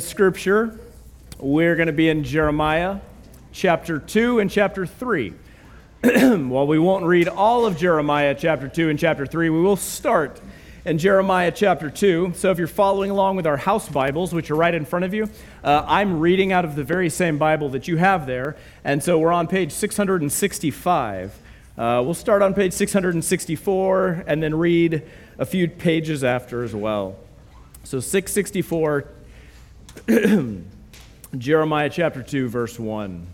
In Scripture, we're going to be in Jeremiah chapter 2 and chapter 3. While we won't read all of Jeremiah chapter 2 and chapter 3, we will start in Jeremiah chapter 2. So if you're following along with our house Bibles, which are right in front of you, uh, I'm reading out of the very same Bible that you have there. And so we're on page 665. Uh, we'll start on page 664 and then read a few pages after as well. So 664 Jeremiah chapter 2, verse 1.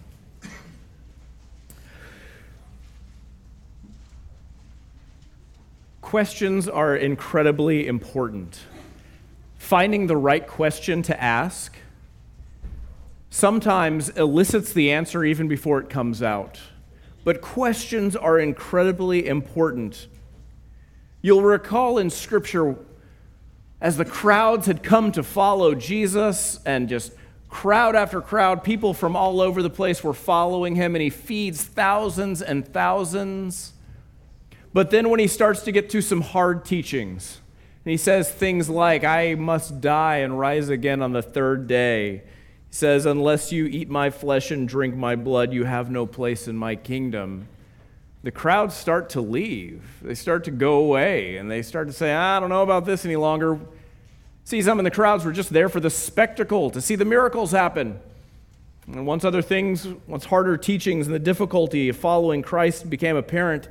Questions are incredibly important. Finding the right question to ask sometimes elicits the answer even before it comes out. But questions are incredibly important. You'll recall in Scripture as the crowds had come to follow Jesus and just crowd after crowd, people from all over the place were following him, and he feeds thousands and thousands. But then when he starts to get to some hard teachings, and he says things like, I must die and rise again on the third day. He says, Unless you eat my flesh and drink my blood, you have no place in my kingdom the crowds start to leave. They start to go away and they start to say, I don't know about this any longer. See, some of the crowds were just there for the spectacle, to see the miracles happen. And once other things, once harder teachings and the difficulty of following Christ became apparent,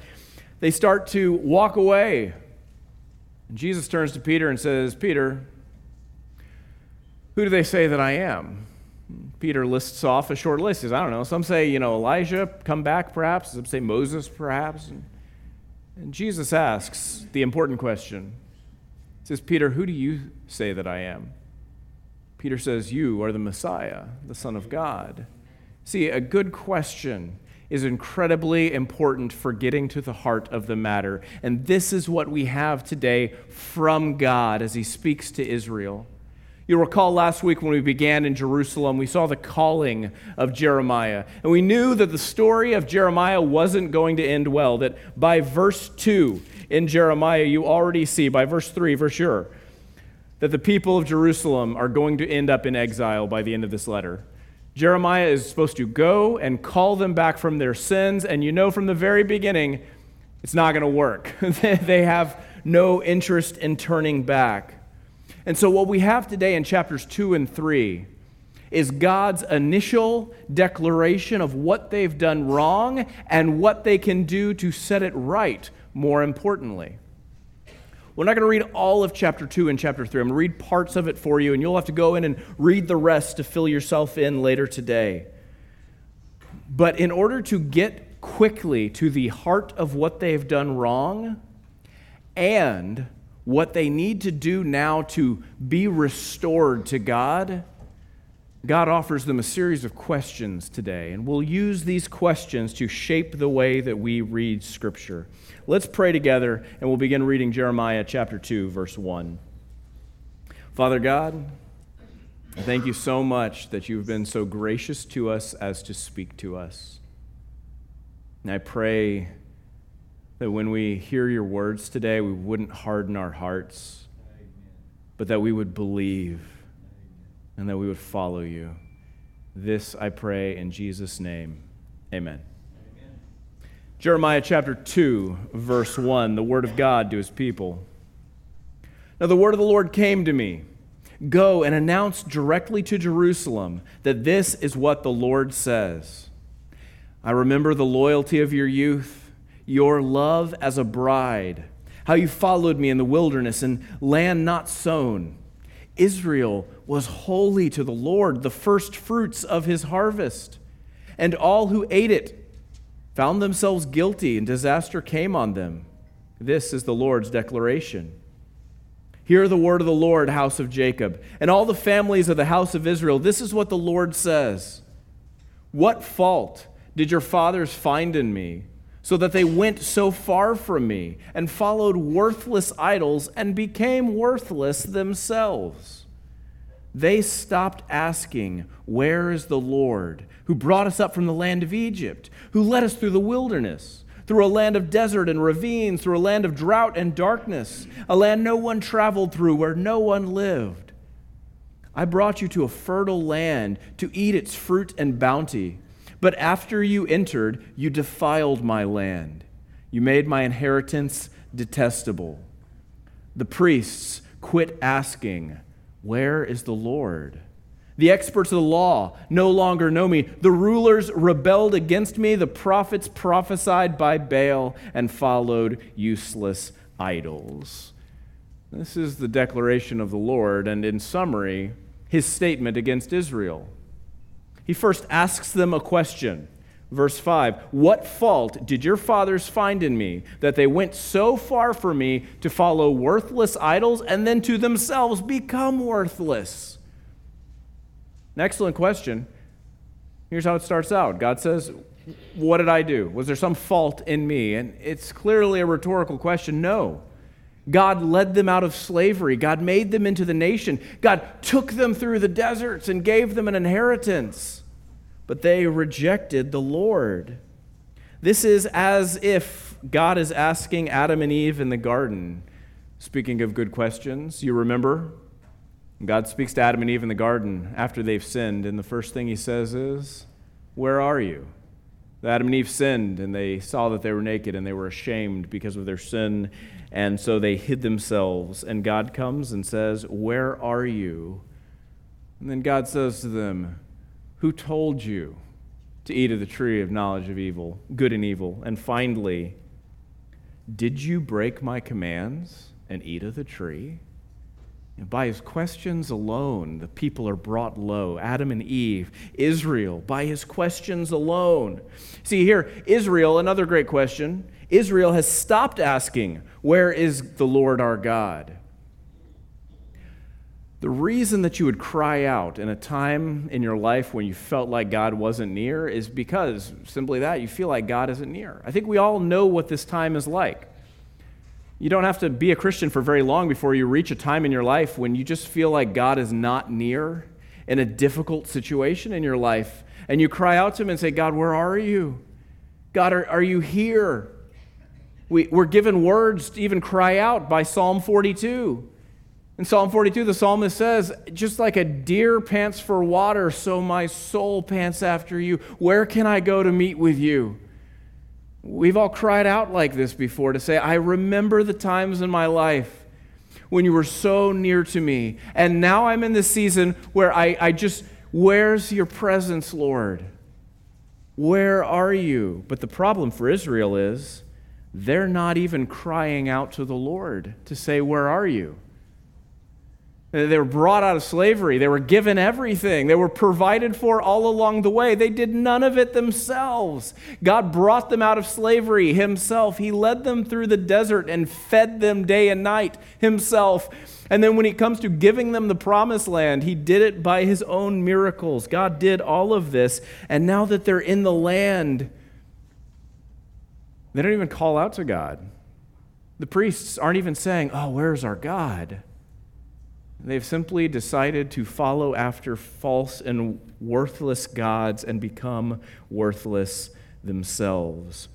they start to walk away. And Jesus turns to Peter and says, Peter, who do they say that I am? Peter lists off a short list. He says, I don't know. Some say, you know, Elijah, come back perhaps. Some say Moses perhaps. And, and Jesus asks the important question. He says, Peter, who do you say that I am? Peter says, You are the Messiah, the Son of God. See, a good question is incredibly important for getting to the heart of the matter. And this is what we have today from God as he speaks to Israel. You'll recall last week when we began in Jerusalem, we saw the calling of Jeremiah. And we knew that the story of Jeremiah wasn't going to end well, that by verse 2 in Jeremiah, you already see, by verse 3 for sure, that the people of Jerusalem are going to end up in exile by the end of this letter. Jeremiah is supposed to go and call them back from their sins, and you know from the very beginning, it's not going to work. they have no interest in turning back. And so, what we have today in chapters 2 and 3 is God's initial declaration of what they've done wrong and what they can do to set it right, more importantly. We're not going to read all of chapter 2 and chapter 3. I'm going to read parts of it for you, and you'll have to go in and read the rest to fill yourself in later today. But in order to get quickly to the heart of what they've done wrong and what they need to do now to be restored to God, God offers them a series of questions today, and we'll use these questions to shape the way that we read Scripture. Let's pray together, and we'll begin reading Jeremiah chapter 2, verse 1. Father God, I thank you so much that you've been so gracious to us as to speak to us. And I pray that when we hear your words today, we wouldn't harden our hearts, but that we would believe and that we would follow you. This I pray in Jesus' name. Amen. Amen. Jeremiah chapter 2, verse 1, the word of God to his people. Now the word of the Lord came to me Go and announce directly to Jerusalem that this is what the Lord says. I remember the loyalty of your youth your love as a bride, how you followed me in the wilderness and land not sown. Israel was holy to the Lord, the first fruits of his harvest. And all who ate it found themselves guilty, and disaster came on them. This is the Lord's declaration. Hear the word of the Lord, house of Jacob, and all the families of the house of Israel. This is what the Lord says What fault did your fathers find in me? So that they went so far from me and followed worthless idols and became worthless themselves. They stopped asking, Where is the Lord who brought us up from the land of Egypt, who led us through the wilderness? Through a land of desert and ravines, through a land of drought and darkness, a land no one traveled through, where no one lived. I brought you to a fertile land to eat its fruit and bounty. But after you entered, you defiled my land. You made my inheritance detestable. The priests quit asking, Where is the Lord? The experts of the law no longer know me. The rulers rebelled against me. The prophets prophesied by Baal and followed useless idols. This is the declaration of the Lord, and in summary, his statement against Israel. He first asks them a question. Verse 5 What fault did your fathers find in me that they went so far for me to follow worthless idols and then to themselves become worthless? An excellent question. Here's how it starts out God says, What did I do? Was there some fault in me? And it's clearly a rhetorical question. No. God led them out of slavery. God made them into the nation. God took them through the deserts and gave them an inheritance. But they rejected the Lord. This is as if God is asking Adam and Eve in the garden. Speaking of good questions, you remember God speaks to Adam and Eve in the garden after they've sinned, and the first thing he says is, Where are you? Adam and Eve sinned, and they saw that they were naked, and they were ashamed because of their sin, and so they hid themselves. And God comes and says, Where are you? And then God says to them, Who told you to eat of the tree of knowledge of evil, good and evil? And finally, Did you break my commands and eat of the tree? By his questions alone, the people are brought low. Adam and Eve, Israel, by his questions alone. See here, Israel, another great question. Israel has stopped asking, Where is the Lord our God? The reason that you would cry out in a time in your life when you felt like God wasn't near is because simply that, you feel like God isn't near. I think we all know what this time is like. You don't have to be a Christian for very long before you reach a time in your life when you just feel like God is not near in a difficult situation in your life. And you cry out to Him and say, God, where are you? God, are, are you here? We, we're given words to even cry out by Psalm 42. In Psalm 42, the psalmist says, Just like a deer pants for water, so my soul pants after you. Where can I go to meet with you? We've all cried out like this before to say, I remember the times in my life when you were so near to me. And now I'm in this season where I, I just, where's your presence, Lord? Where are you? But the problem for Israel is they're not even crying out to the Lord to say, Where are you? They were brought out of slavery. They were given everything. They were provided for all along the way. They did none of it themselves. God brought them out of slavery himself. He led them through the desert and fed them day and night himself. And then when it comes to giving them the promised land, he did it by his own miracles. God did all of this. And now that they're in the land, they don't even call out to God. The priests aren't even saying, Oh, where's our God? They've simply decided to follow after false and worthless gods and become worthless themselves.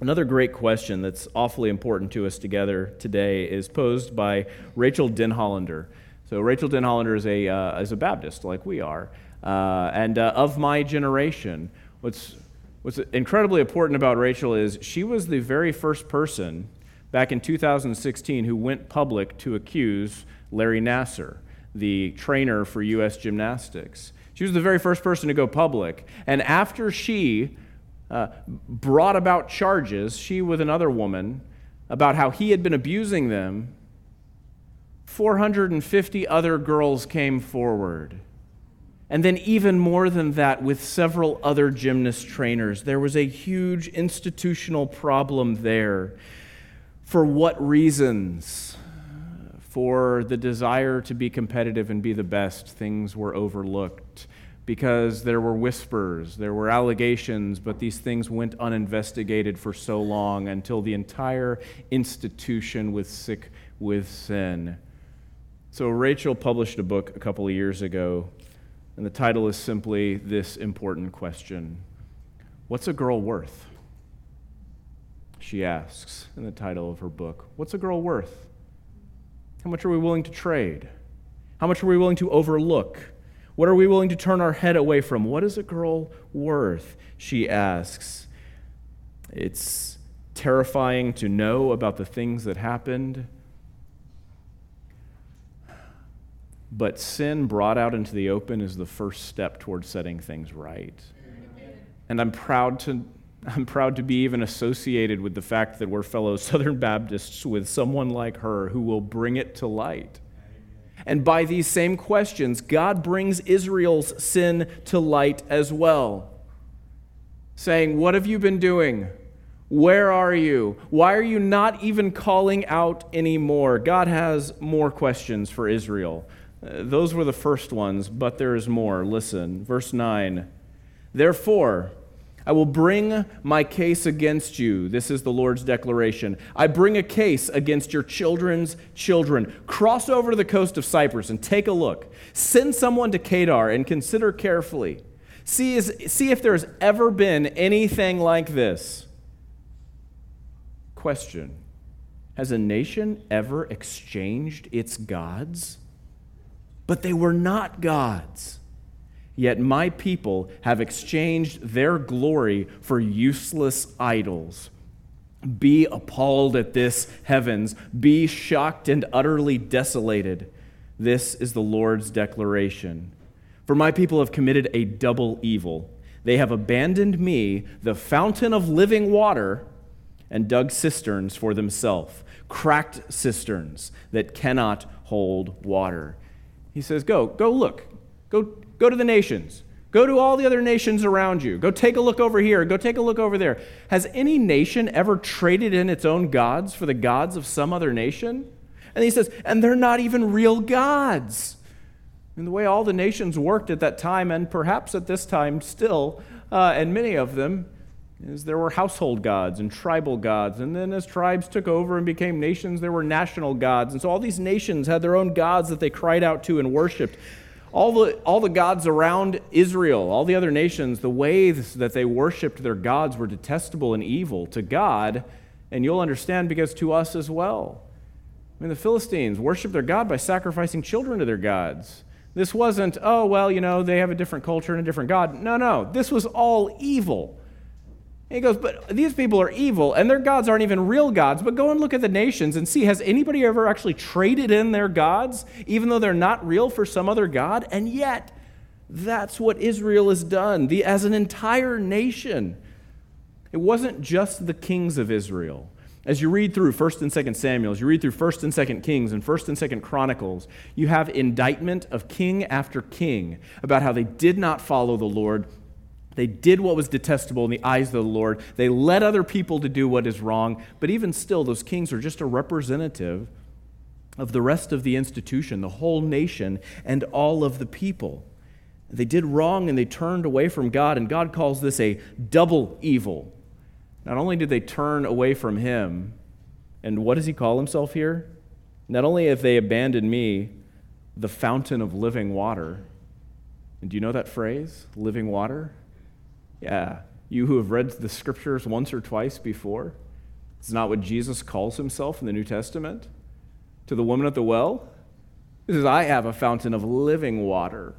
Another great question that's awfully important to us together today is posed by Rachael Denhollander. So, Rachael Denhollander is a, uh, is a Baptist, like we are, uh, and uh, of my generation. What's, what's incredibly important about Rachael is she was the very first person back in 2016 who went public to accuse Larry Nassar, the trainer for U.S. gymnastics. She was the very first person to go public. And after she uh, brought about charges, she with another woman, about how he had been abusing them, 450 other girls came forward. And then, even more than that, with several other gymnast trainers, there was a huge institutional problem there. For what reasons? For the desire to be competitive and be the best, things were overlooked because there were whispers, there were allegations, but these things went uninvestigated for so long until the entire institution was sick with sin. So, Rachael published a book a couple of years ago, and the title is simply this important question What's a girl worth? She asks in the title of her book. What's a girl worth? How much are we willing to trade? How much are we willing to overlook? What are we willing to turn our head away from? What is a girl worth? She asks. It's terrifying to know about the things that happened. But sin brought out into the open is the first step towards setting things right. And I'm proud to I'm proud to be even associated with the fact that we're fellow Southern Baptists with someone like her who will bring it to light. And by these same questions, God brings Israel's sin to light as well, saying, What have you been doing? Where are you? Why are you not even calling out anymore? God has more questions for Israel. Uh, those were the first ones, but there is more. Listen, verse 9. Therefore, I will bring my case against you. This is the Lord's declaration. I bring a case against your children's children. Cross over to the coast of Cyprus and take a look. Send someone to Kedar and consider carefully. See, is, see if there's ever been anything like this. Question Has a nation ever exchanged its gods? But they were not gods. Yet my people have exchanged their glory for useless idols. Be appalled at this, heavens. Be shocked and utterly desolated. This is the Lord's declaration. For my people have committed a double evil. They have abandoned me, the fountain of living water, and dug cisterns for themselves, cracked cisterns that cannot hold water. He says, Go, go look. Go Go to the nations. Go to all the other nations around you. Go take a look over here. Go take a look over there. Has any nation ever traded in its own gods for the gods of some other nation? And he says, and they're not even real gods. And the way all the nations worked at that time, and perhaps at this time still, uh, and many of them, is there were household gods and tribal gods. And then as tribes took over and became nations, there were national gods. And so all these nations had their own gods that they cried out to and worshiped all the, all the gods around Israel, all the other nations, the ways that they worshiped their gods were detestable and evil to God, and you'll understand because to us as well. I mean, the Philistines worshiped their God by sacrificing children to their gods. This wasn't, oh, well, you know, they have a different culture and a different God. No, no. This was all evil he goes, But these people are evil, and their gods aren't even real gods. But go and look at the nations and see has anybody ever actually traded in their gods, even though they're not real, for some other God? And yet, that's what Israel has done the, as an entire nation. It wasn't just the kings of Israel. As you read through 1st and 2nd Samuel, as you read through 1st and 2nd Kings and 1st and 2nd Chronicles, you have indictment of king after king about how they did not follow the Lord they did what was detestable in the eyes of the Lord. They led other people to do what is wrong. But even still, those kings are just a representative of the rest of the institution, the whole nation, and all of the people. They did wrong and they turned away from God, and God calls this a double evil. Not only did they turn away from Him, and what does He call Himself here? Not only have they abandoned me, the fountain of living water. And do you know that phrase, living water? Yeah, you who have read the scriptures once or twice before, it's not what Jesus calls himself in the New Testament. To the woman at the well, he says, I have a fountain of living water.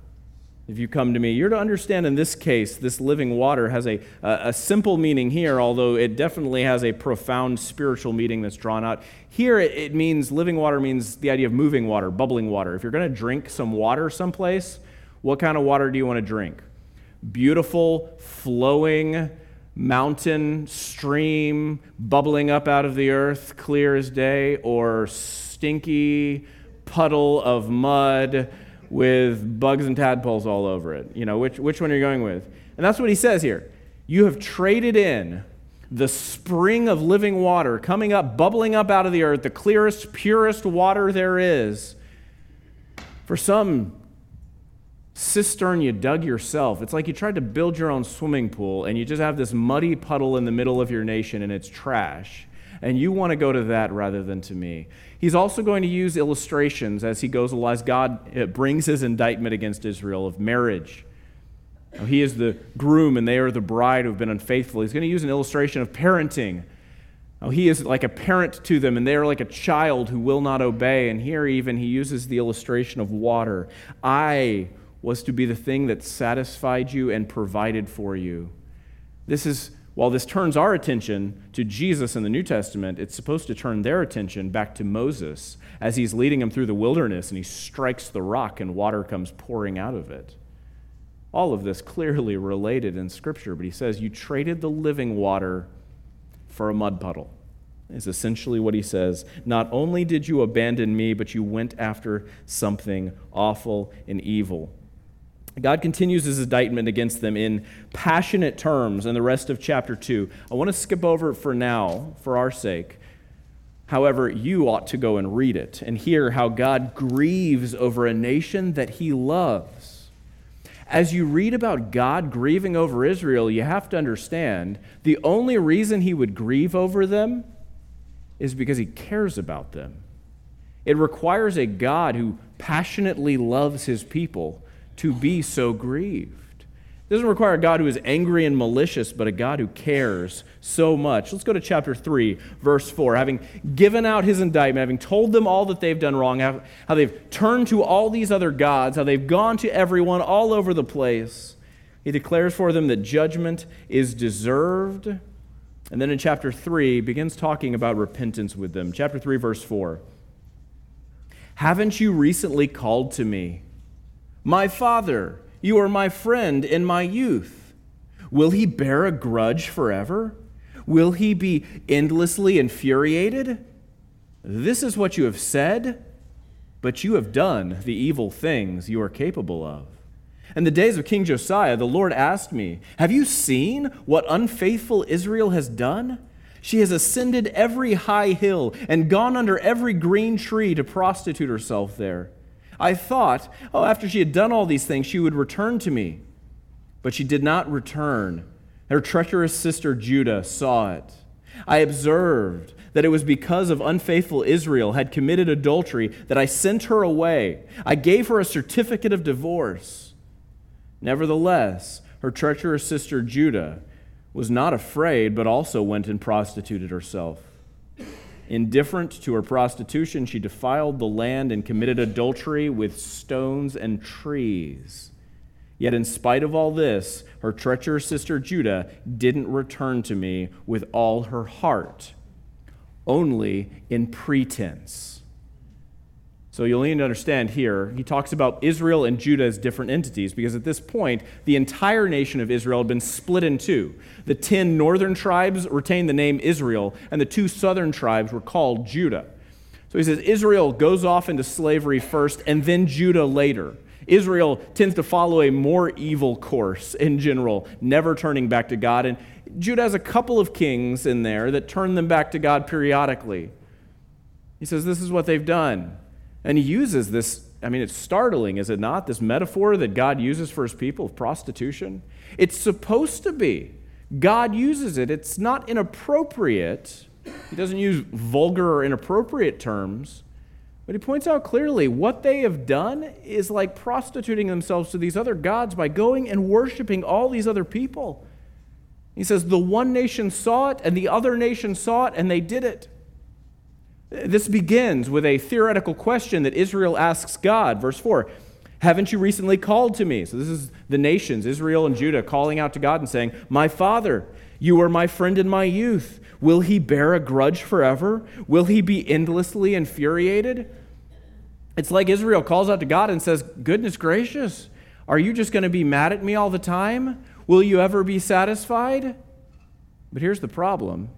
If you come to me, you're to understand in this case, this living water has a, a, simple meaning here, although it definitely has a profound spiritual meaning that's drawn out. Here, it, it means living water means the idea of moving water, bubbling water. If you're going to drink some water someplace, what kind of water do you want to drink? Beautiful, flowing mountain stream bubbling up out of the earth, clear as day, or stinky puddle of mud with bugs and tadpoles all over it? You know, which, which one are you going with? And that's what he says here. You have traded in the spring of living water coming up, bubbling up out of the earth, the clearest, purest water there is, for some cistern you dug yourself. It's like you tried to build your own swimming pool and you just have this muddy puddle in the middle of your nation and it's trash. And you want to go to that rather than to me. He's also going to use illustrations as he goes along, as God uh, brings his indictment against Israel of marriage. He is the groom and they are the bride who have been unfaithful. He's going to use an illustration of parenting. He is like a parent to them, and they are like a child who will not obey. And here, even, he uses the illustration of water. I was to be the thing that satisfied you and provided for you. This is, while this turns our attention to Jesus in the New Testament, it's supposed to turn their attention back to Moses as he's leading them through the wilderness and he strikes the rock and water comes pouring out of it. All of this clearly related in Scripture, but he says, You traded the living water for a mud puddle, is essentially what he says. Not only did you abandon me, but you went after something awful and evil. God continues his indictment against them in passionate terms in the rest of chapter 2. I want to skip over it for now, for our sake. However, you ought to go and read it and hear how God grieves over a nation that he loves as you read about God grieving over Israel, you have to understand the only reason he would grieve over them is because he cares about them. It requires a God who passionately loves his people to be so grieved. It doesn't require a God who is angry and malicious, but a God who cares so much. Let's go to chapter 3, verse 4. Having given out his indictment, having told them all that they've done wrong, how, they've turned to all these other gods, how they've gone to everyone all over the place, he declares for them that judgment is deserved. And then in chapter 3, begins talking about repentance with them. Chapter 3, verse 4. Haven't you recently called to me, my father? You are my friend in my youth. Will he bear a grudge forever? Will he be endlessly infuriated? This is what you have said, but you have done the evil things you are capable of. In the days of King Josiah, the Lord asked me, Have you seen what unfaithful Israel has done? She has ascended every high hill and gone under every green tree to prostitute herself there. I thought, oh, after she had done all these things, she would return to me. But she did not return. Her treacherous sister Judah saw it. I observed that it was because of unfaithful Israel had committed adultery that I sent her away. I gave her a certificate of divorce. Nevertheless, her treacherous sister Judah was not afraid, but also went and prostituted herself. Indifferent to her prostitution, she defiled the land and committed adultery with stones and trees. Yet, in spite of all this, her treacherous sister Judah didn't return to me with all her heart, only in pretense. So you'll need to understand here, he talks about Israel and Judah as different entities because at this point, the entire nation of Israel had been split in two. The ten northern tribes retained the name Israel, and the two southern tribes were called Judah. So he says Israel goes off into slavery first, and then Judah later. Israel tends to follow a more evil course in general, never turning back to God. And Judah has a couple of kings in there that turn them back to God periodically. He says, This is what they've done. And he uses this, I mean, it's startling, is it not? This metaphor that God uses for his people of prostitution. It's supposed to be. God uses it. It's not inappropriate. He doesn't use vulgar or inappropriate terms. But he points out clearly what they have done is like prostituting themselves to these other gods by going and worshiping all these other people. He says, The one nation saw it, and the other nation saw it, and they did it. This begins with a theoretical question that Israel asks God. Verse 4 Haven't you recently called to me? So, this is the nations, Israel and Judah, calling out to God and saying, My father, you were my friend in my youth. Will he bear a grudge forever? Will he be endlessly infuriated? It's like Israel calls out to God and says, Goodness gracious, are you just going to be mad at me all the time? Will you ever be satisfied? But here's the problem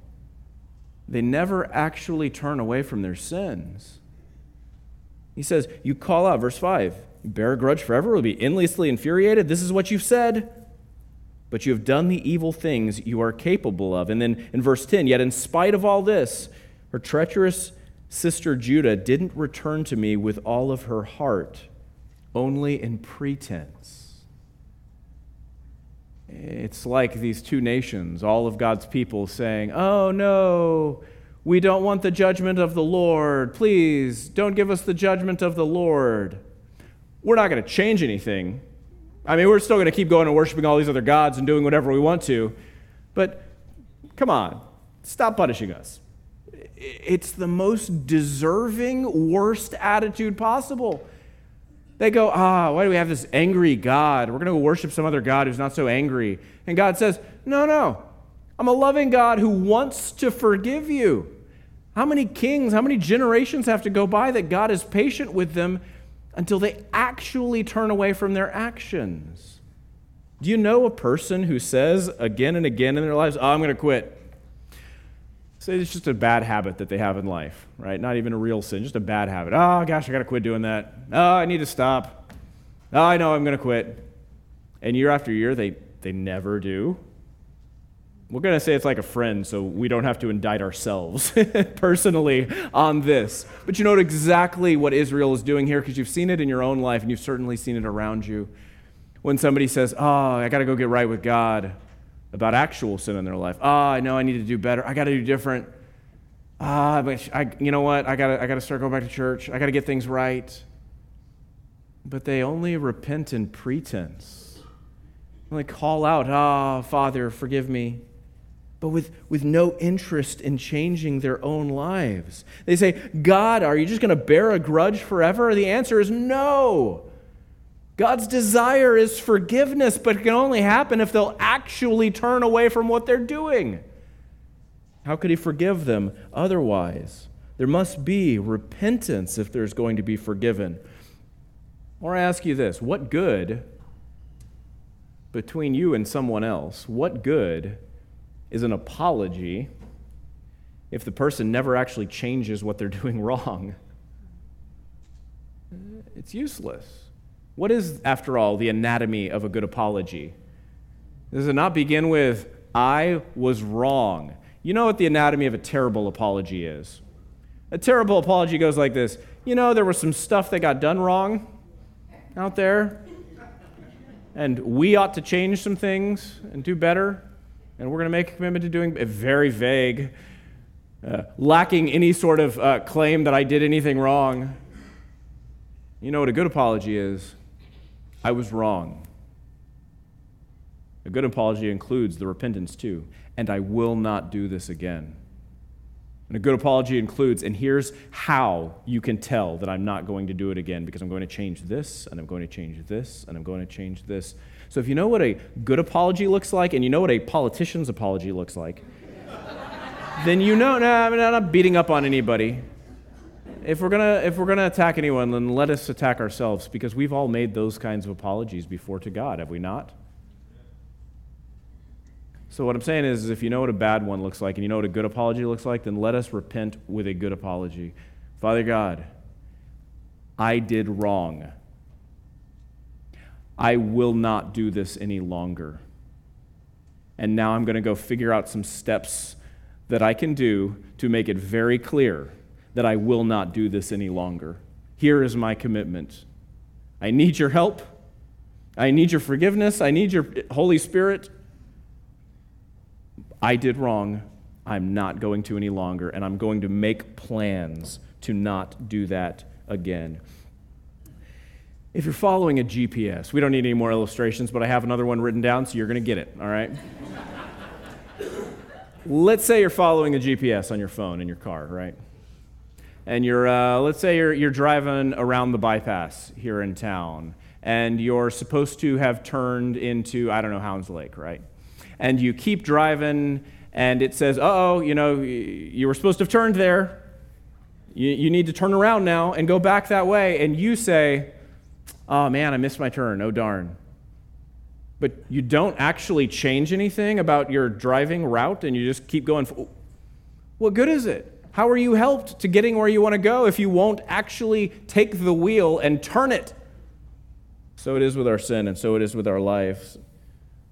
they never actually turn away from their sins. He says, You call out, verse 5, you bear a grudge forever, will be endlessly infuriated. This is what you've said, but you have done the evil things you are capable of. And then in verse 10, yet in spite of all this, her treacherous sister Judah didn't return to me with all of her heart, only in pretense. It's like these two nations, all of God's people saying, Oh no, we don't want the judgment of the Lord. Please don't give us the judgment of the Lord. We're not going to change anything. I mean, we're still going to keep going and worshiping all these other gods and doing whatever we want to. But come on, stop punishing us. it's the most deserving, worst attitude possible. They go, ah, why do we have this angry God? We're going to worship some other God who's not so angry. And God says, no, no. I'm a loving God who wants to forgive you. How many kings, how many generations have to go by that God is patient with them until they actually turn away from their actions? Do you know a person who says again and again in their lives, oh, I'm going to quit? Say it's just a bad habit that they have in life, right? Not even a real sin, just a bad habit. Oh, gosh, I got to quit doing that. Oh, I need to stop. Oh, I know I'm going to quit. And year after year, they, they never do. We're going to say it's like a friend, so we don't have to indict ourselves personally on this. But you know exactly what Israel is doing here because you've seen it in your own life and you've certainly seen it around you. When somebody says, Oh, I got to go get right with God, about actual sin in their life. Ah, oh, I know I need to do better. I got to do different. Ah, but I, you know what? I got to I got to start going back to church. I got to get things right. But they only repent in pretense. They only call out, ah, oh, Father, forgive me. But with, with no interest in changing their own lives. They say, God, are you just going to bear a grudge forever? The answer is no. God's desire is forgiveness, but it can only happen if they'll actually turn away from what they're doing. How could He forgive them otherwise? There must be repentance if there's going to be forgiven. Or I ask you this what good between you and someone else, what good is an apology if the person never actually changes what they're doing wrong? It's useless. What is, after all, the anatomy of a good apology? Does it not begin with, I was wrong? You know what the anatomy of a terrible apology is? A terrible apology goes like this You know, there was some stuff that got done wrong out there, and we ought to change some things and do better, and we're going to make a commitment to doing it. Very vague, uh, lacking any sort of uh, claim that I did anything wrong. You know what a good apology is? I was wrong. A good apology includes the repentance too, and I will not do this again. And a good apology includes, and here's how you can tell that I'm not going to do it again because I'm going to change this, and I'm going to change this, and I'm going to change this. So if you know what a good apology looks like, and you know what a politician's apology looks like, then you know, no, I'm not beating up on anybody if we're gonna if we're gonna attack anyone, then let us attack ourselves because we've all made those kinds of apologies before to God, have we not? So what I'm saying is, is if you know what a bad one looks like and you know what a good apology looks like, then let us repent with a good apology. Father God, I did wrong. I will not do this any longer. And now I'm going to go figure out some steps that I can do to make it very clear that I will not do this any longer. Here is my commitment. I need your help. I need your forgiveness. I need your Holy Spirit. I did wrong. I'm not going to any longer, and I'm going to make plans to not do that again. If you're following a GPS, we don't need any more illustrations, but I have another one written down, so you're going to get it, all right? Let's say you're following a GPS on your phone in your car, right? And you're, uh, let's say you're, you're driving around the bypass here in town, and you're supposed to have turned into, I don't know, Hounds Lake, right? And you keep driving, and it says, oh, you know, you were supposed to have turned there. You, you need to turn around now and go back that way. And you say, oh man, I missed my turn. Oh darn. But you don't actually change anything about your driving route, and you just keep going. What good is it? How are you helped to getting where you want to go if you won't actually take the wheel and turn it? So it is with our sin, and so it is with our lives.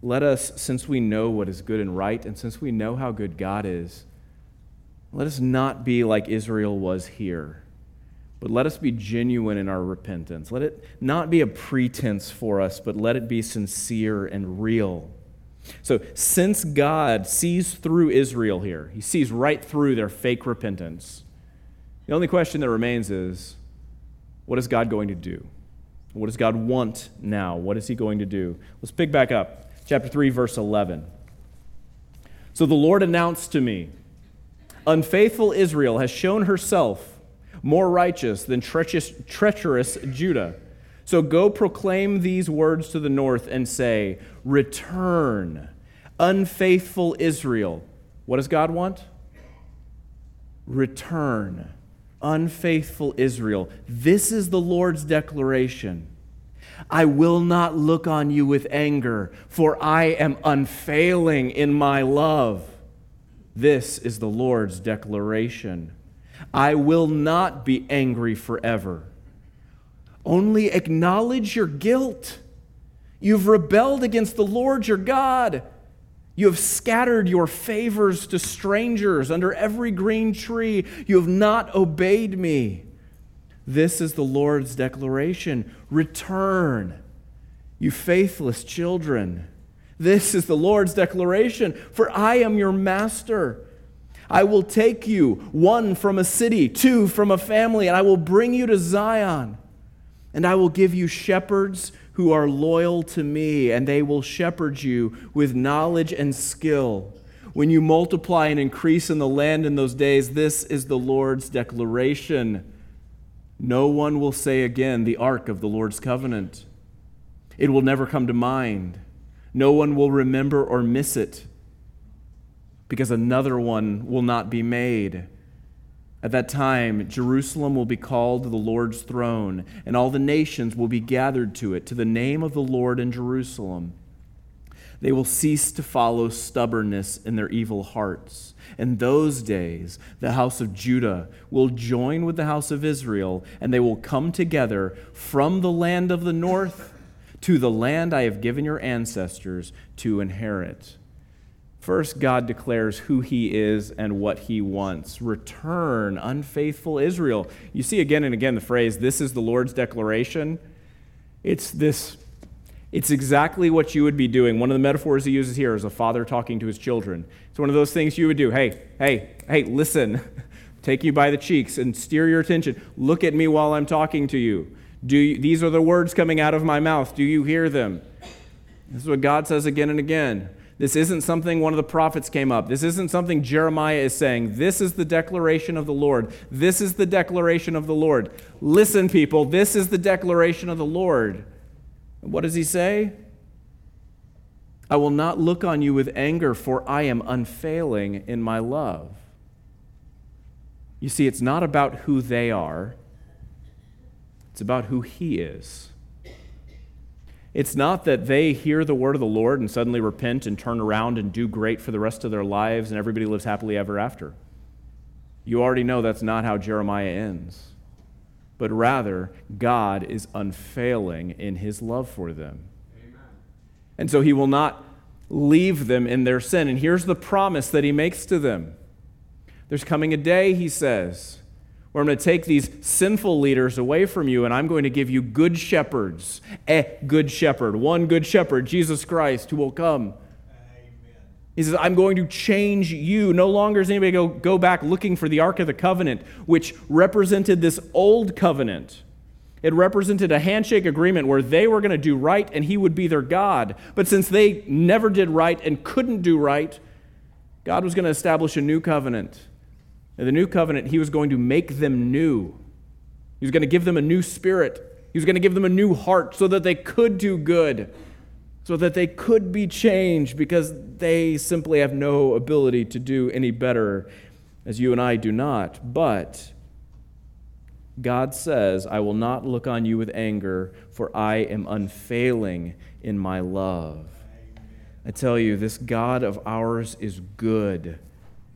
Let us, since we know what is good and right, and since we know how good God is, let us not be like Israel was here, but let us be genuine in our repentance. Let it not be a pretense for us, but let it be sincere and real. So, since God sees through Israel here, he sees right through their fake repentance, the only question that remains is what is God going to do? What does God want now? What is he going to do? Let's pick back up. Chapter 3, verse 11. So the Lord announced to me, Unfaithful Israel has shown herself more righteous than treacherous, treacherous Judah. So go proclaim these words to the north and say, Return, unfaithful Israel. What does God want? Return, unfaithful Israel. This is the Lord's declaration. I will not look on you with anger, for I am unfailing in my love. This is the Lord's declaration. I will not be angry forever. Only acknowledge your guilt. You've rebelled against the Lord your God. You have scattered your favors to strangers under every green tree. You have not obeyed me. This is the Lord's declaration Return, you faithless children. This is the Lord's declaration For I am your master. I will take you, one from a city, two from a family, and I will bring you to Zion. And I will give you shepherds who are loyal to me, and they will shepherd you with knowledge and skill. When you multiply and increase in the land in those days, this is the Lord's declaration. No one will say again, the ark of the Lord's covenant. It will never come to mind. No one will remember or miss it because another one will not be made. At that time, Jerusalem will be called the Lord's throne, and all the nations will be gathered to it, to the name of the Lord in Jerusalem. They will cease to follow stubbornness in their evil hearts. In those days, the house of Judah will join with the house of Israel, and they will come together from the land of the north to the land I have given your ancestors to inherit. First, God declares who he is and what he wants. Return, unfaithful Israel. You see again and again the phrase, this is the Lord's declaration. It's this it's exactly what you would be doing. One of the metaphors he uses here is a father talking to his children. It's one of those things you would do. Hey, hey, hey, listen. Take you by the cheeks and steer your attention. Look at me while I'm talking to you. Do you, these are the words coming out of my mouth. Do you hear them? This is what God says again and again. This isn't something one of the prophets came up. This isn't something Jeremiah is saying. This is the declaration of the Lord. This is the declaration of the Lord. Listen, people, this is the declaration of the Lord. What does he say? I will not look on you with anger, for I am unfailing in my love. You see, it's not about who they are, it's about who he is. It's not that they hear the word of the Lord and suddenly repent and turn around and do great for the rest of their lives and everybody lives happily ever after. You already know that's not how Jeremiah ends but rather God is unfailing in his love for them. Amen. And so he will not leave them in their sin. And here's the promise that he makes to them there's coming a day, he says, where I'm going to take these sinful leaders away from you and I'm going to give you good shepherds, a good shepherd, one good shepherd, Jesus Christ, who will come Amen. he says, I'm going to change you. No longer is anybody go, go back looking for the Ark of the Covenant, which represented this old covenant. It represented a handshake agreement where they were going to do right and he would be their God. But since they never did right and couldn't do right, God was going to establish a new covenant. And the new covenant, he was going to make them new. He was going to give them a new spirit. He was going to give them a new heart so that they could do good so that they could be changed because they simply have no ability to do any better, as you and I do not. But God says, I will not look on you with anger, for I am unfailing in my love. I tell you, this God of ours is good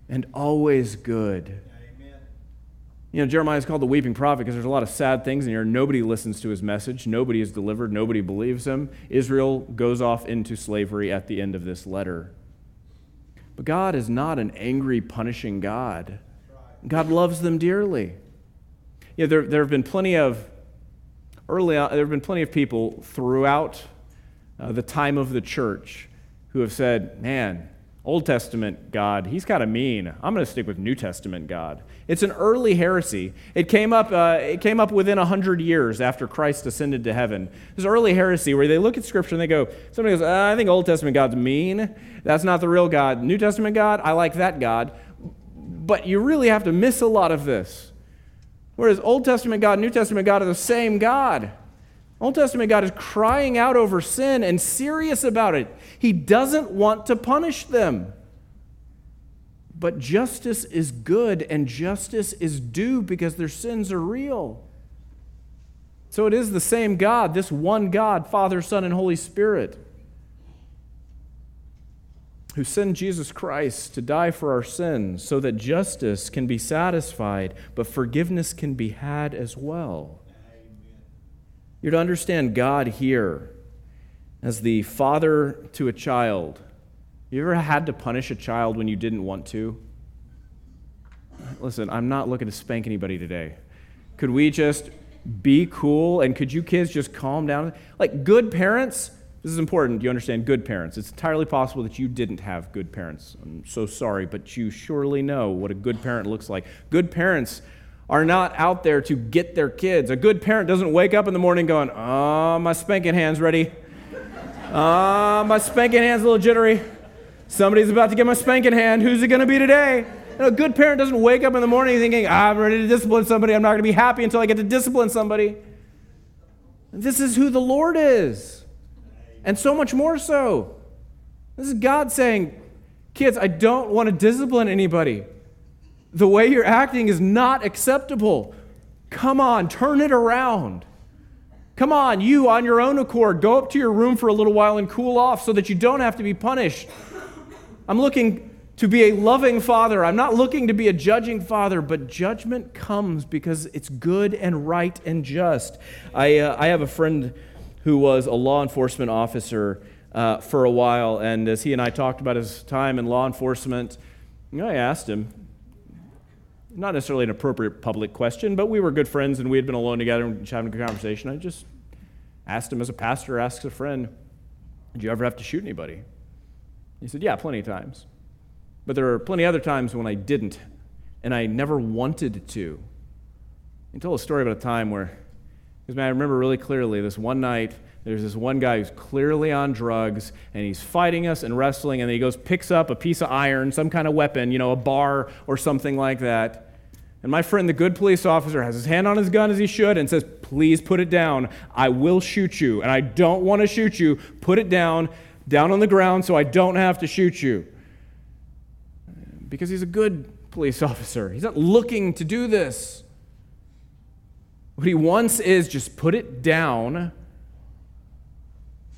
and always good. You know, Jeremiah is called the weeping prophet because there's a lot of sad things in here. Nobody listens to his message. Nobody is delivered. Nobody believes him. Israel goes off into slavery at the end of this letter. But God is not an angry, punishing God. God loves them dearly. You know, there, there have been plenty of, early on, there have been plenty of people throughout uh, the time of the church who have said, man, Old Testament God, he's kind of mean. I'm going to stick with New Testament God. It's an early heresy. It came up, uh, it came up within 100 years after Christ ascended to heaven. This early heresy where they look at Scripture and they go, somebody goes, uh, I think Old Testament God's mean. That's not the real God. New Testament God, I like that God. but you really have to miss a lot of this. Whereas Old Testament God, New Testament God are the same God. Old Testament God is crying out over sin and serious about it. He doesn't want to punish them. But justice is good and justice is due because their sins are real. So it is the same God, this one God, Father, Son, and Holy Spirit, who sent Jesus Christ to die for our sins so that justice can be satisfied, but forgiveness can be had as well. You're to understand God here as the father to a child. You ever had to punish a child when you didn't want to? Listen, I'm not looking to spank anybody today. Could we just be cool and could you kids just calm down? Like good parents, this is important. You understand good parents. It's entirely possible that you didn't have good parents. I'm so sorry, but you surely know what a good parent looks like. Good parents are not out there to get their kids. A good parent doesn't wake up in the morning going, Oh, my spanking hand's ready. Oh, my spanking hand's a little jittery. Somebody's about to get my spanking hand. Who's it going to be today? Know, a good parent doesn't wake up in the morning thinking, I'm ready to discipline somebody. I'm not going to be happy until I get to discipline somebody. This is who the Lord is. And so much more so. This is God saying, Kids, I don't want to discipline anybody. The way you're acting is not acceptable. Come on, turn it around. Come on, you on your own accord, go up to your room for a little while and cool off so that you don't have to be punished. I'm looking to be a loving father. I'm not looking to be a judging father, but judgment comes because it's good and right and just. I, uh, I have a friend who was a law enforcement officer uh, for a while, and as he and I talked about his time in law enforcement, I asked him, not necessarily an appropriate public question, but we were good friends and we had been alone together and having a conversation. I just asked him as a pastor asks a friend, Did you ever have to shoot anybody? He said, Yeah, plenty of times. But there are plenty of other times when I didn't, and I never wanted to. He told a story about a time where, because man, I remember really clearly this one night, there's this one guy who's clearly on drugs, and he's fighting us and wrestling, and he goes, picks up a piece of iron, some kind of weapon, you know, a bar or something like that, and my friend, the good police officer, has his hand on his gun as he should and says, Please put it down. I will shoot you. And I don't want to shoot you. Put it down, down on the ground, so I don't have to shoot you. Because he's a good police officer. He's not looking to do this. What he wants is just put it down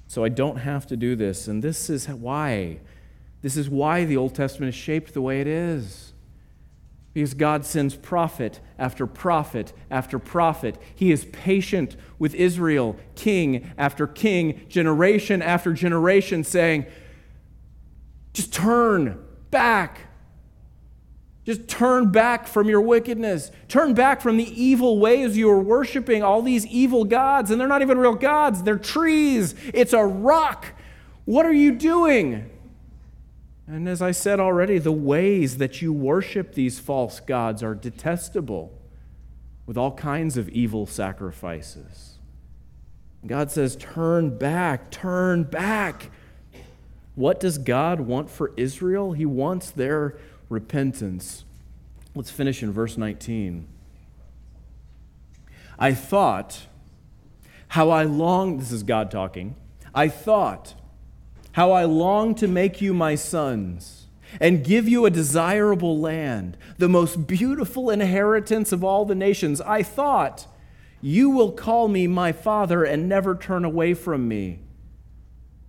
so I don't have to do this. And this is why. This is why the Old Testament is shaped the way it is. Because God sends prophet after prophet after prophet. He is patient with Israel, king after king, generation after generation, saying, just turn back. Just turn back from your wickedness. Turn back from the evil ways you are worshiping, all these evil gods. And they're not even real gods, they're trees. It's a rock. What are you doing? And as I said already, the ways that you worship these false gods are detestable with all kinds of evil sacrifices. God says, Turn back, turn back. What does God want for Israel? He wants their repentance. Let's finish in verse 19. I thought, how I longed, this is God talking, I thought, how I long to make you my sons and give you a desirable land, the most beautiful inheritance of all the nations. I thought, you will call me my father and never turn away from me.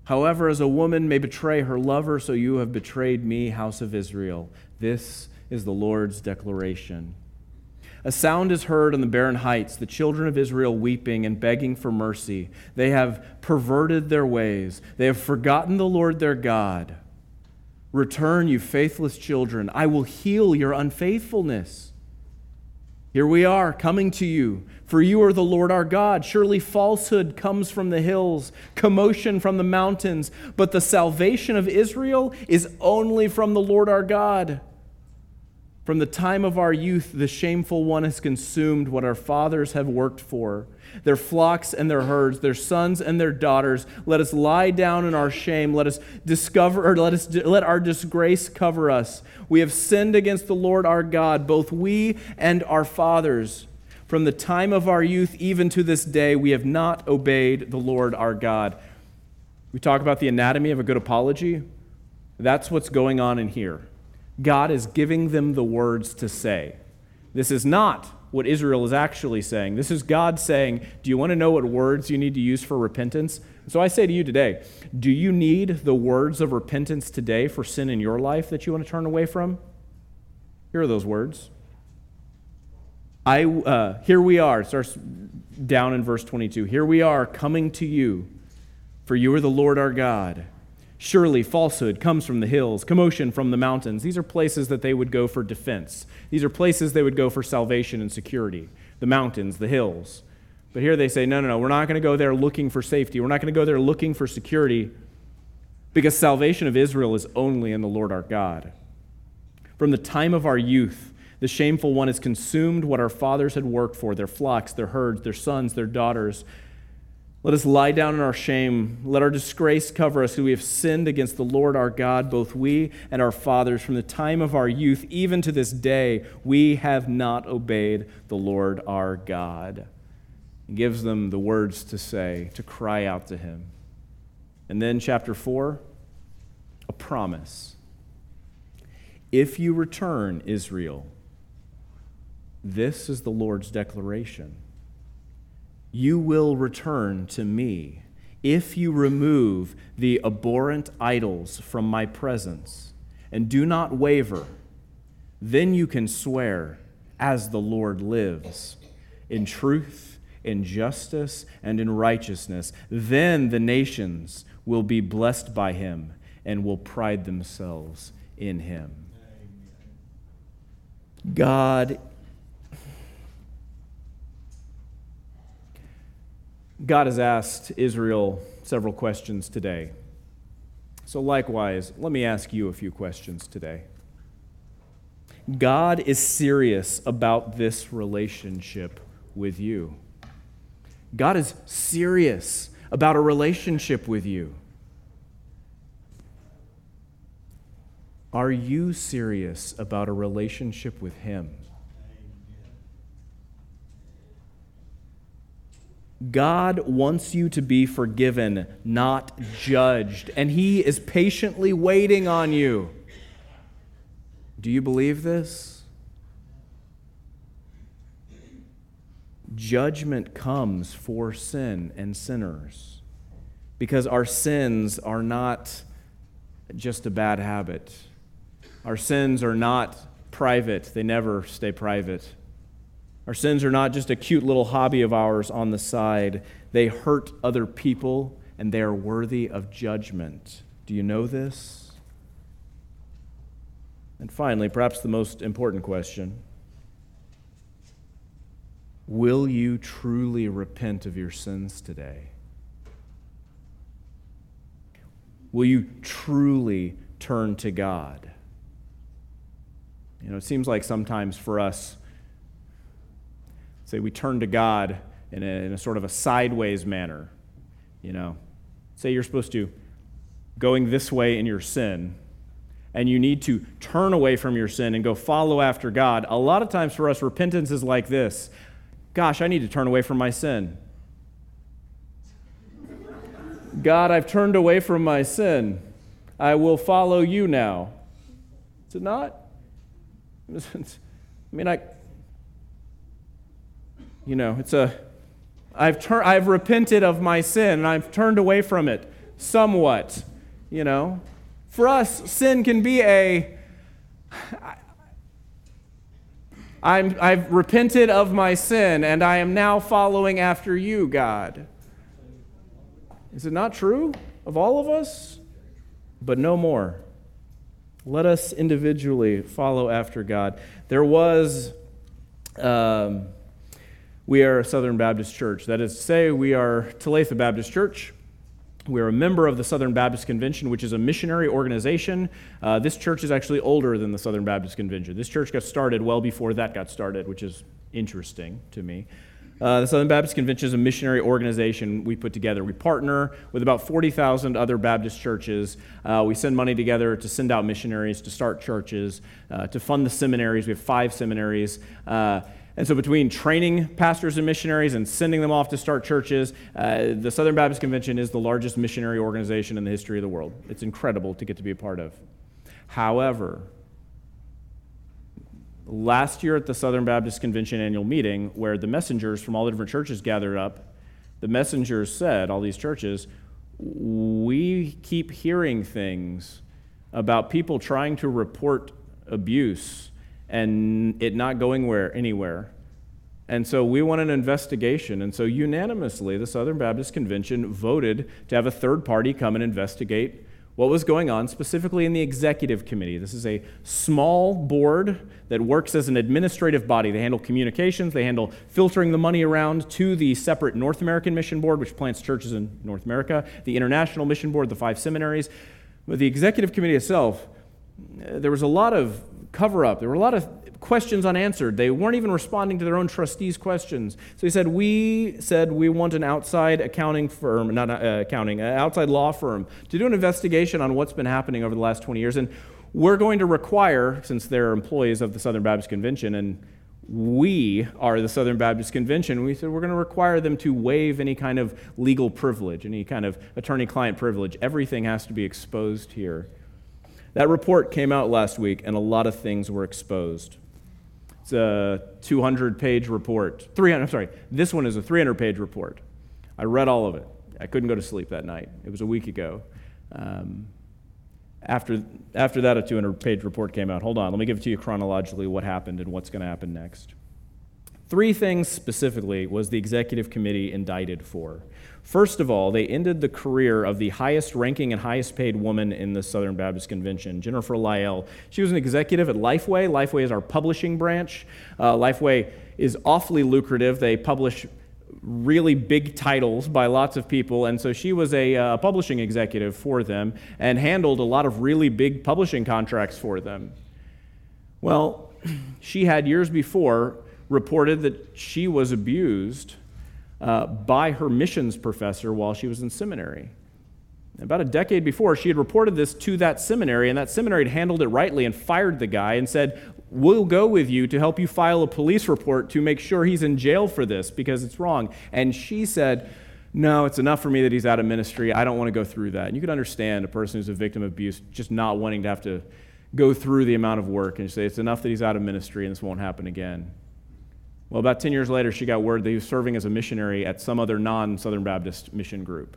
However, as a woman may betray her lover, so you have betrayed me, house of Israel. This is the Lord's declaration. A sound is heard on the barren heights, the children of Israel weeping and begging for mercy. They have perverted their ways, they have forgotten the Lord their God. Return, you faithless children. I will heal your unfaithfulness. Here we are, coming to you, for you are the Lord our God. Surely falsehood comes from the hills, commotion from the mountains, but the salvation of Israel is only from the Lord our God. From the time of our youth, the shameful one has consumed what our fathers have worked for their flocks and their herds, their sons and their daughters. Let us lie down in our shame. Let us discover, or let us let our disgrace cover us. We have sinned against the Lord our God, both we and our fathers. From the time of our youth even to this day, we have not obeyed the Lord our God. We talk about the anatomy of a good apology. That's what's going on in here. God is giving them the words to say. This is not what Israel is actually saying. This is God saying, Do you want to know what words you need to use for repentance? So I say to you today, do you need the words of repentance today for sin in your life that you want to turn away from? Here are those words. I, uh, here we are, it starts down in verse 22. Here we are coming to you, for you are the Lord our God. Surely falsehood comes from the hills, commotion from the mountains. These are places that they would go for defense. These are places they would go for salvation and security the mountains, the hills. But here they say, no, no, no, we're not going to go there looking for safety. We're not going to go there looking for security because salvation of Israel is only in the Lord our God. From the time of our youth, the shameful one has consumed what our fathers had worked for their flocks, their herds, their sons, their daughters. Let us lie down in our shame. Let our disgrace cover us, who we have sinned against the Lord our God, both we and our fathers. From the time of our youth, even to this day, we have not obeyed the Lord our God. He gives them the words to say, to cry out to him. And then, chapter 4, a promise. If you return, Israel, this is the Lord's declaration. You will return to me if you remove the abhorrent idols from my presence and do not waver. Then you can swear, as the Lord lives, in truth, in justice, and in righteousness. Then the nations will be blessed by him and will pride themselves in him. God God has asked Israel several questions today. So, likewise, let me ask you a few questions today. God is serious about this relationship with you. God is serious about a relationship with you. Are you serious about a relationship with Him? God wants you to be forgiven, not judged, and He is patiently waiting on you. Do you believe this? Judgment comes for sin and sinners because our sins are not just a bad habit. Our sins are not private, they never stay private. Our sins are not just a cute little hobby of ours on the side, they hurt other people and they are worthy of judgment. Do you know this? And finally, perhaps the most important question Will you truly repent of your sins today? Will you truly turn to God? You know, it seems like sometimes for us, say we turn to God in a, in a sort of a sideways manner. You know, say you're supposed to going this way in your sin, and you need to turn away from your sin and go follow after God. A lot of times for us, repentance is like this Gosh, I need to turn away from my sin. God, I've turned away from my sin. I will follow you now. Is it not? I mean, I, you know, it's a, I've, tur- I've repented of my sin and I've turned away from it somewhat, you know. For us, sin can be a, I'm, I've repented of my sin and I am now following after you, God. Is it not true of all of us? But no more. Let us individually follow after God. There was. Um, we are a Southern Baptist church. That is to say, we are Talitha Baptist Church. We're a member of the Southern Baptist Convention, which is a missionary organization. Uh, this church is actually older than the Southern Baptist Convention. This church got started well before that got started, which is interesting to me. Uh, the Southern Baptist Convention is a missionary organization we put together. We partner with about 40,000 other Baptist churches. Uh, we send money together to send out missionaries, to start churches, uh, to fund the seminaries. We have five seminaries. And so, between training pastors and missionaries and sending them off to start churches, uh, the Southern Baptist Convention is the largest missionary organization in the history of the world. It's incredible to get to be a part of. However, last year at the Southern Baptist Convention annual meeting, where the messengers from all the different churches gathered up, the messengers said, all these churches, we keep hearing things about people trying to report abuse and it not going where, anywhere. And so we want an investigation. And so unanimously, the Southern Baptist Convention voted to have a third party come and investigate what was going on, specifically in the executive committee. This is a small board that works as an administrative body. They handle communications, they handle filtering the money around to the separate North American Mission Board, which plants churches in North America, the International Mission Board, the five seminaries. But the executive committee itself, eh, there was a lot of cover up. There were a lot of questions unanswered. They weren't even responding to their own trustees' questions. So he said, We said we want an outside accounting firm, not uh, accounting, an outside law firm to do an investigation on what's been happening over the last 20 years. And we're going to require, since they're employees of the Southern Baptist Convention, and we are the Southern Baptist Convention, we said we're going to require them to waive any kind of legal privilege, any kind of attorney client privilege. Everything has to be exposed here. That report came out last week, and a lot of things were exposed. It's a 200 page report. 300, I'm sorry, this one is a 300 page report. I read all of it. I couldn't go to sleep that night. It was a week ago. Um, after, after that, a 200 page report came out. Hold on, let me give it to you chronologically what happened and what's going to happen next. Three things specifically was the executive committee indicted for. First of all, they ended the career of the highest ranking and highest paid woman in the Southern Baptist Convention, Jennifer Lyell. She was an executive at Lifeway. Lifeway is our publishing branch. Uh, Lifeway is awfully lucrative. They publish really big titles by lots of people, and so she was a uh, publishing executive for them and handled a lot of really big publishing contracts for them. Well, she had years before reported that she was abused uh, by her missions professor while she was in seminary. About a decade before, she had reported this to that seminary, and that seminary had handled it rightly and fired the guy and said, We'll go with you to help you file a police report to make sure he's in jail for this because it's wrong. And she said, No, it's enough for me that he's out of ministry. I don't want to go through that. And you can understand a person who's a victim of abuse just not wanting to have to go through the amount of work and say, It's enough that he's out of ministry and this won't happen again. Well, about 10 years later, she got word that he was serving as a missionary at some other non Southern Baptist mission group.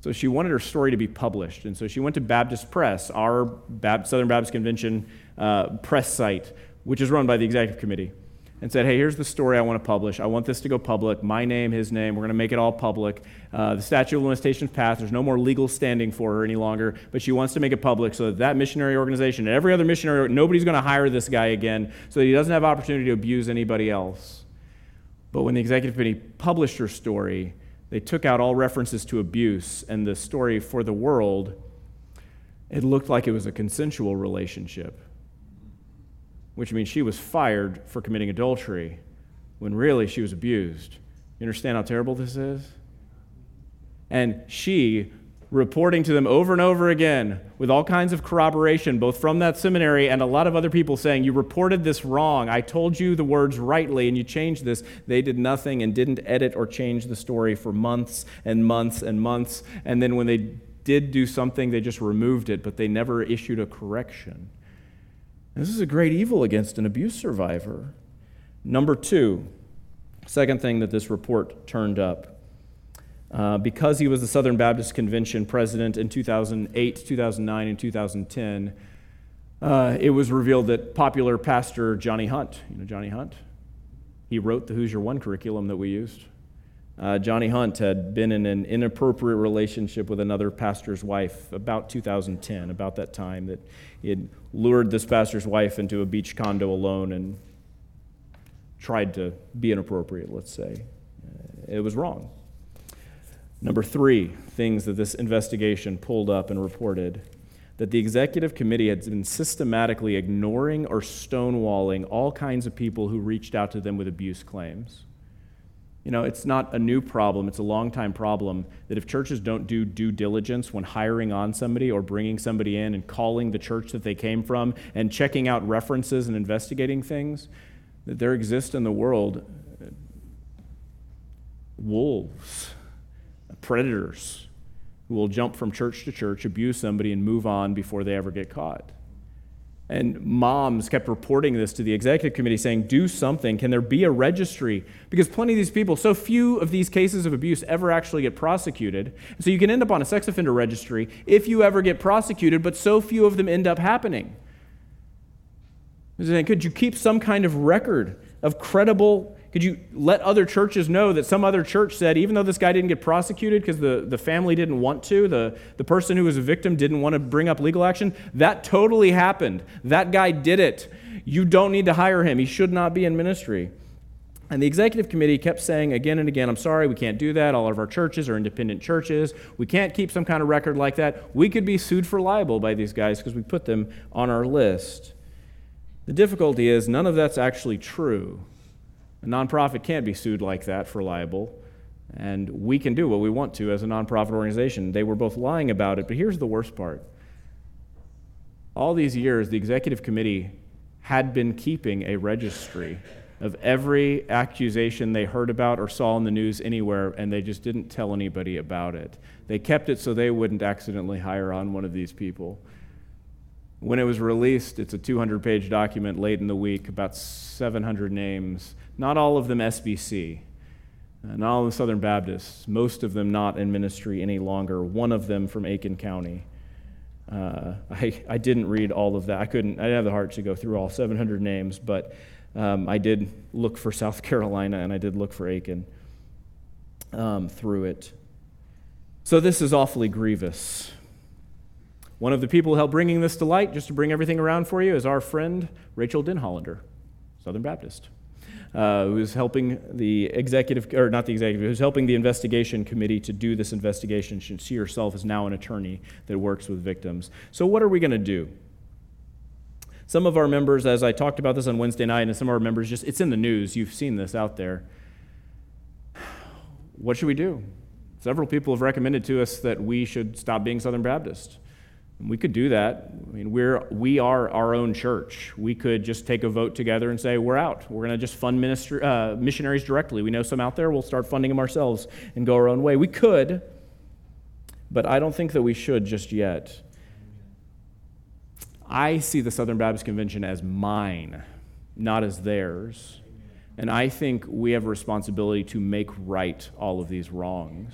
So she wanted her story to be published. And so she went to Baptist Press, our Southern Baptist Convention uh, press site, which is run by the executive committee and said, Hey, here's the story I want to publish. I want this to go public. My name, his name. We're going to make it all public. Uh, the statute of limitations passed. There's no more legal standing for her any longer, but she wants to make it public so that that missionary organization and every other missionary, nobody's going to hire this guy again so that he doesn't have opportunity to abuse anybody else. But when the executive committee published her story, they took out all references to abuse, and the story for the world, it looked like it was a consensual relationship which means she was fired for committing adultery when really she was abused. You understand how terrible this is? And she, reporting to them over and over again with all kinds of corroboration, both from that seminary and a lot of other people saying, You reported this wrong. I told you the words rightly and you changed this. They did nothing and didn't edit or change the story for months and months and months. And then when they did do something, they just removed it, but they never issued a correction. This is a great evil against an abuse survivor. Number two, second thing that this report turned up. Uh, because he was the Southern Baptist Convention president in 2008, 2009, and 2010, uh, it was revealed that popular pastor Johnny Hunt, you know Johnny Hunt? He wrote the Who's Your One curriculum that we used. Uh, Johnny Hunt had been in an inappropriate relationship with another pastor's wife about 2010, about that time, that he had lured this pastor's wife into a beach condo alone and tried to be inappropriate, let's say. Uh, it was wrong. Number three, things that this investigation pulled up and reported that the executive committee had been systematically ignoring or stonewalling all kinds of people who reached out to them with abuse claims. You know, it's not a new problem, it's a long time problem that if churches don't do due diligence when hiring on somebody or bringing somebody in and calling the church that they came from and checking out references and investigating things, that there exist in the world uh, wolves, predators who will jump from church to church, abuse somebody, and move on before they ever get caught. And moms kept reporting this to the executive committee saying, Do something. Can there be a registry? Because plenty of these people, so few of these cases of abuse ever actually get prosecuted. So you can end up on a sex offender registry if you ever get prosecuted, but so few of them end up happening. Could you keep some kind of record of credible could you let other churches know that some other church said, even though this guy didn't get prosecuted because the, the family didn't want to, the, the person who was a victim didn't want to bring up legal action? That totally happened. That guy did it. You don't need to hire him. He should not be in ministry. And the executive committee kept saying again and again, I'm sorry, we can't do that. All of our churches are independent churches. We can't keep some kind of record like that. We could be sued for libel by these guys because we put them on our list. The difficulty is, none of that's actually true. A nonprofit can't be sued like that for libel, and we can do what we want to as a nonprofit organization. They were both lying about it, but here's the worst part. All these years, the executive committee had been keeping a registry of every accusation they heard about or saw in the news anywhere, and they just didn't tell anybody about it. They kept it so they wouldn't accidentally hire on one of these people. When it was released, it's a 200 page document late in the week, about 700 names not all of them SBC, uh, not all of them Southern Baptists, most of them not in ministry any longer, one of them from Aiken County. Uh, I, I didn't read all of that. I couldn't, I didn't have the heart to go through all 700 names, but um, I did look for South Carolina and I did look for Aiken um, through it. So this is awfully grievous. One of the people who helped bringing this to light, just to bring everything around for you, is our friend Rachael Denhollander, Southern Baptist uh, who's helping the executive, or not the executive, who's helping the investigation committee to do this investigation. She herself is now an attorney that works with victims. So, what are we going to do? Some of our members, as I talked about this on Wednesday night, and some of our members just, it's in the news, you've seen this out there. What should we do? Several people have recommended to us that we should stop being Southern Baptist. We could do that. I mean, we're, we are our own church. We could just take a vote together and say, we're out. We're going to just fund ministry, uh, missionaries directly. We know some out there. We'll start funding them ourselves and go our own way. We could, but I don't think that we should just yet. I see the Southern Baptist Convention as mine, not as theirs. And I think we have a responsibility to make right all of these wrongs.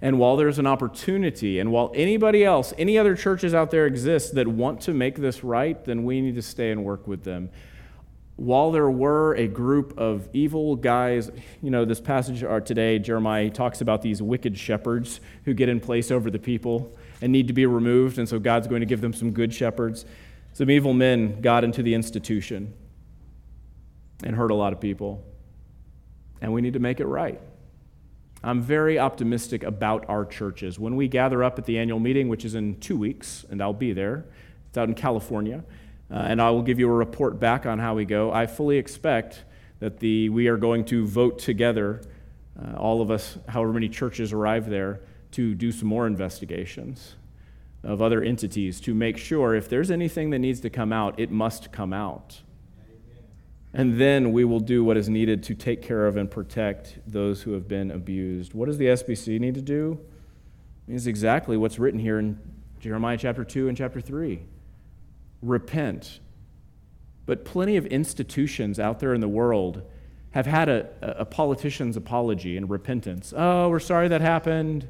And while there's an opportunity, and while anybody else, any other churches out there exist that want to make this right, then we need to stay and work with them. While there were a group of evil guys, you know, this passage uh, today, Jeremiah talks about these wicked shepherds who get in place over the people and need to be removed, and so God's going to give them some good shepherds. Some evil men got into the institution and hurt a lot of people, and we need to make it right. I'm very optimistic about our churches. When we gather up at the annual meeting, which is in two weeks, and I'll be there, it's out in California, uh, and I will give you a report back on how we go. I fully expect that the, we are going to vote together, uh, all of us, however many churches arrive there, to do some more investigations of other entities to make sure if there's anything that needs to come out, it must come out. And then we will do what is needed to take care of and protect those who have been abused. What does the SBC need to do? It means exactly what's written here in Jeremiah chapter 2 and chapter 3. Repent. But plenty of institutions out there in the world have had a, a politician's apology and repentance. Oh, we're sorry that happened.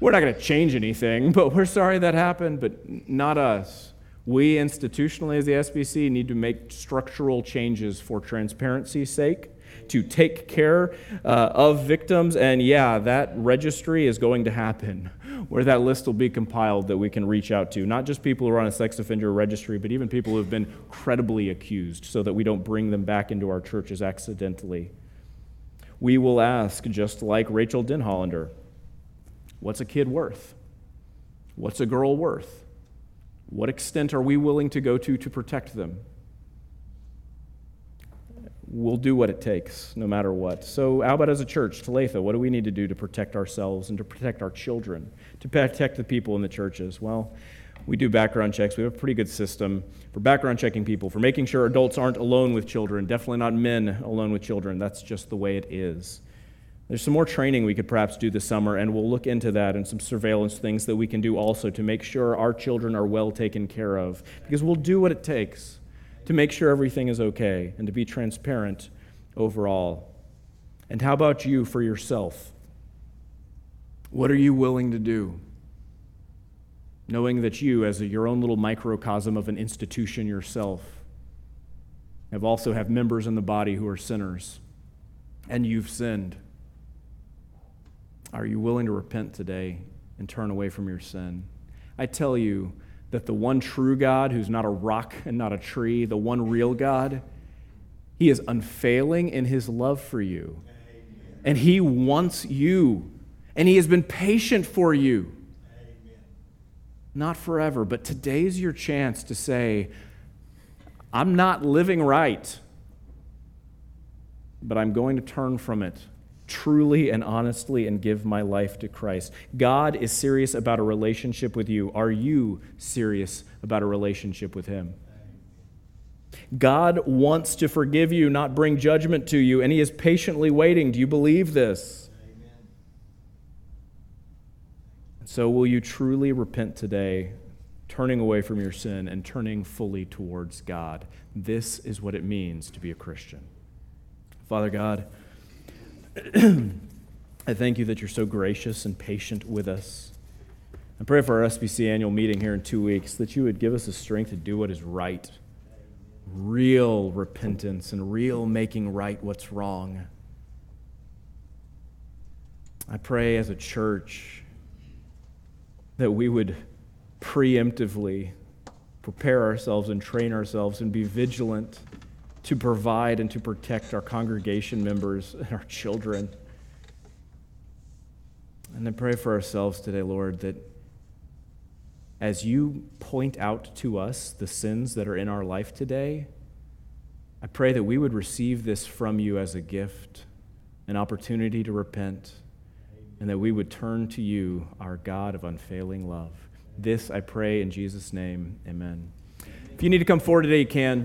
We're not going to change anything, but we're sorry that happened, but not us. We institutionally, as the SBC, need to make structural changes for transparency's sake, to take care uh, of victims. And yeah, that registry is going to happen where that list will be compiled that we can reach out to. Not just people who are on a sex offender registry, but even people who have been credibly accused so that we don't bring them back into our churches accidentally. We will ask, just like Rachael Denhollander, What's a kid worth? What's a girl worth? What extent are we willing to go to to protect them? We'll do what it takes, no matter what. So, how about as a church, Talitha, what do we need to do to protect ourselves and to protect our children, to protect the people in the churches? Well, we do background checks. We have a pretty good system for background checking people, for making sure adults aren't alone with children, definitely not men alone with children. That's just the way it is. There's some more training we could perhaps do this summer, and we'll look into that and some surveillance things that we can do also to make sure our children are well taken care of. Because we'll do what it takes to make sure everything is okay and to be transparent overall. And how about you for yourself? What are you willing to do? knowing that you, as a, your own little microcosm of an institution yourself, have also have members in the body who are sinners, and you've sinned. Are you willing to repent today and turn away from your sin? I tell you that the one true God, who's not a rock and not a tree, the one real God, he is unfailing in his love for you. And he wants you. And he has been patient for you not forever, but today's your chance to say, I'm not living right, but I'm going to turn from it truly and honestly and give my life to Christ. God is serious about a relationship with you. Are you serious about a relationship with Him? God wants to forgive you, not bring judgment to you, and He is patiently waiting. Do you believe this? So, will you truly repent today, turning away from your sin and turning fully towards God? This is what it means to be a Christian. Father God, I thank you that you're so gracious and patient with us. I pray for our SBC annual meeting here in two weeks that you would give us the strength to do what is right, real repentance and real making right what's wrong. I pray as a church that we would preemptively prepare ourselves and train ourselves and be vigilant to provide and to protect our congregation members and our children. And I pray for ourselves today, Lord, that as you point out to us the sins that are in our life today, I pray that we would receive this from you as a gift, an opportunity to repent and that we would turn to you, our God of unfailing love. This I pray in Jesus' name. Amen. If you need to come forward today, you can.